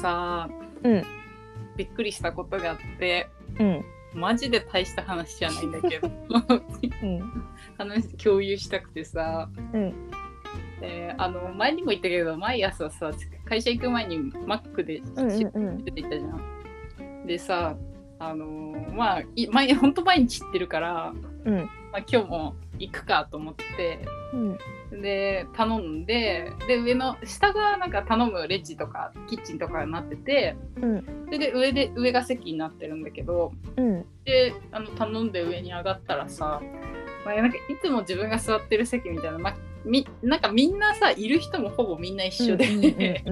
さ、うん。びっくりしたことがあってうん。マジで大した話じゃないんだけど うん。話共有したくてさ、うん。であの前にも言ったけど毎朝さ会社行く前にマックでうん仕事うん。してて行ったじゃん。でさあのまあい毎ほんと毎日行ってるから、うん。まあ、今日も行くかと思ってうん。で頼んでで上の下がなんか頼むレジとかキッチンとかになっててうん。それで上で上が席になってるんだけどうん。であの頼んで上に上がったらさ、まあ、なんかいつも自分が座ってる席みたいな、まあ、みなんかみんなさいる人もほぼみんな一緒で、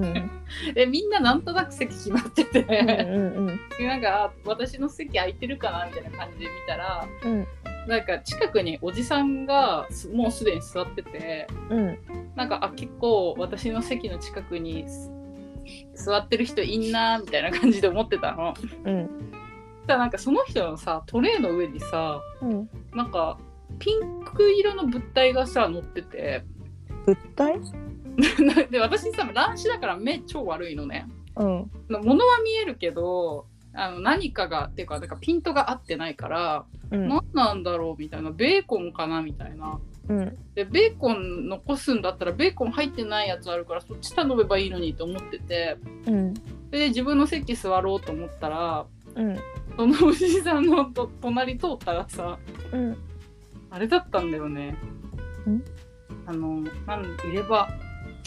みんななんとなく席決まってて、うんうん。でなんかあ私の席空いてるかなみたいな感じで見たらうんなんか近くにおじさんがすもうすでに座っててうん。なんかあ結構私の席の近くにす座ってる人いんなみたいな感じで思ってたの。うん。ただなんかその人のさトレイの上にさうん。なんかピンク色の物体がさ乗ってて。物体？で私さ乱視だから目超悪いのね。うん。物は見えるけどあの何かがっていうかなんかピントが合ってないから、うん。何なんだろうみたいなベーコンかなみたいな。うん。でベーコン残すんだったらベーコン入ってないやつあるからそっち頼めばいいのにと思ってて。うん。で自分の席座ろうと思ったらうん。そのおじさんのと隣通ったらさうん。あれだったんだよね。ん。あのなん入れ歯。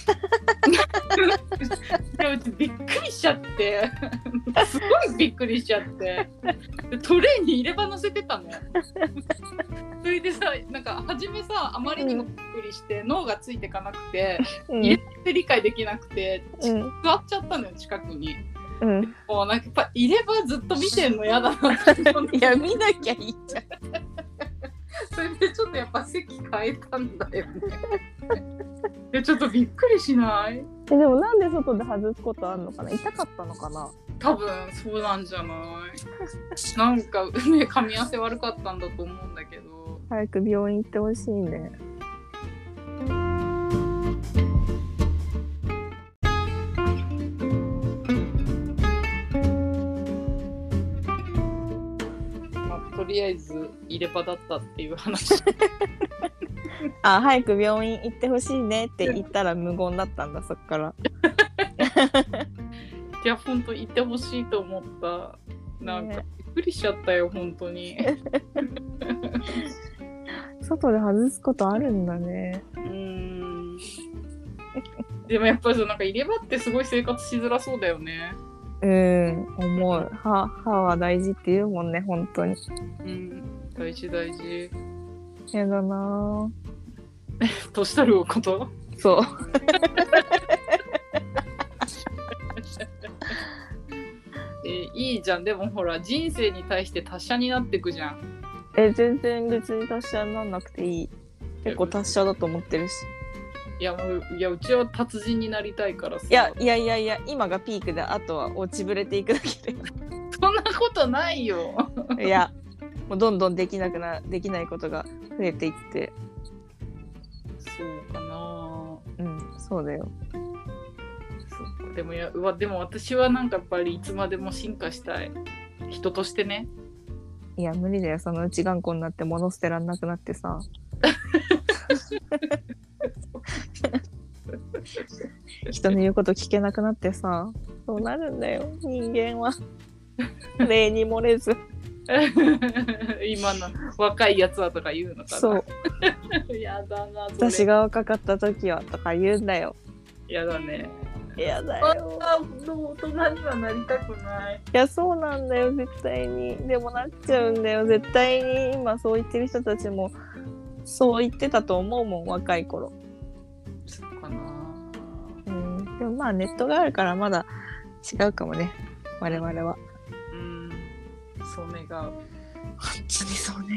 うちびっくりしちゃって。すごいびっくりしちゃって。でトレイに入れ歯乗せてたの それでさなんか初めさあまりにもびっくりして、脳がついてかなくてうん。入れて理解できなくて、うん。座っちゃったのよ近くに。うん。もうなんかやっぱ入れ歯ずっと見てんの嫌だなって いや見なきゃいいじゃん。それでちょっとやっぱ席変えたんだよね。えちょっとびっくりしない？えでもなんで外で外すことあんのかな？痛かったのかな？多分そうなんじゃない？なんかね噛み合わせ悪かったんだと思うんだけど。早く病院行ってほしいね。まあとりあえず入れ歯だったっていう話 あ早く病院行ってほしいねって言ったら無言だったんだそっから。いやほんと言ってほしいと思った。なんかね。びっくりしちゃったよ本当に。外で外すことあるんだねうーんでもやっぱりなんか入れ歯ってすごい生活しづらそうだよねうん思う歯歯は大事って言うもんね本当にうん大事大事やだな 年取ること？ぁそう。えいいじゃん。でもほら人生に対して達者になってくじゃん。え全然別に達者になんなくていい。結構達者だと思ってるし。いやもういやうちは達人になりたいからさ。いやいやいやいや今がピークであとは落ちぶれていくだけ そんなことないよ。でいやもうどんどんできなくなできないことが増えていってそうだよ。そうか。でもやうわでも私はなんかやっぱりいつまでも進化したい人としてね。いや無理だよ。そのうち頑固になって物捨てらんなくなってさ。人の言うこと聞けなくなってさ。そうなるんだよ人間は。例に漏れず 今の若いやつはとか言うのかな。そう。やだな私が若かった時はとか言うんだよ。やだね。やだあよあ大人にはなりたくない。いやそうなんだよ絶対に。でもなっちゃうんだよ。絶対に今そう言ってる人たちもそう言ってたと思うもん若い頃。そうかな。うん。でもまあネットがあるからまだ違うかもね。我々は。うんそう願う本当にそう願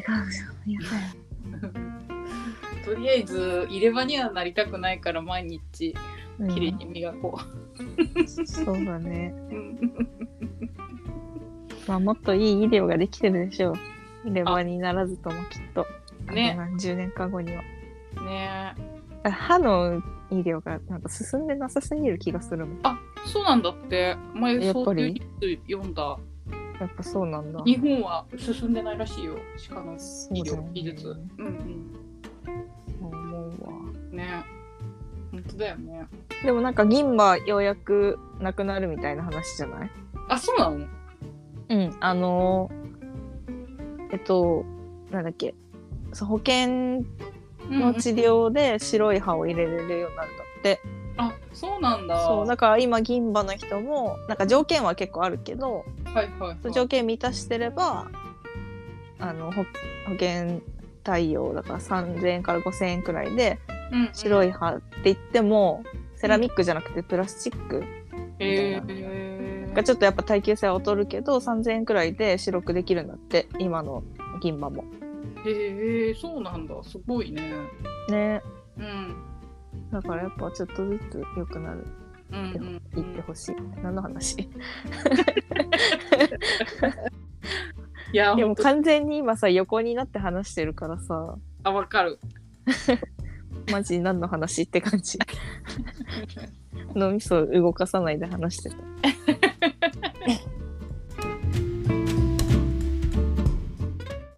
うよとりあえず入れ歯にはなりたくないから毎日うん。きれいに磨こそうだね。う、うん。まあもっといい医療ができてるでしょう。入れ歯にならずともきっと。ね。何十年か後には。ね。歯の医療がなんか進んでなさすぎる気がするもん。あそうなんだって。前やっぱり？読んだやっぱそうなんだ。日本は進んでないらしいよ歯科の医そうだよね療技術うんうん思うわ。ね本当だよねでもなんか銀歯ようやくなくなるみたいな話じゃない？あそうなの？うん。あのーえっと、なんだっけ。そう保険の治療で白い歯を入れれるようになるんだって。あそうなんだそう。だから今銀歯の人も、なんか条件は結構あるけど、はいはい、はい、条件満たしてれば、あの、保保険対応だから3000円から5000円くらいで、うん白い歯って言っても、セラミックじゃなくてプラスチックえみたいー、がちょっとやっぱ耐久性は劣るけど3000円くらいで白くできるんだって今の銀歯も。へえそうなんだ。すごいね。ね。うん。だからやっぱちょっとずつ良くなる言ってほしい、何の話？いや でも完全に今さ横になって話してるからさ。あわかる。マジ何の話って感じ。脳みそ動かさないで話してた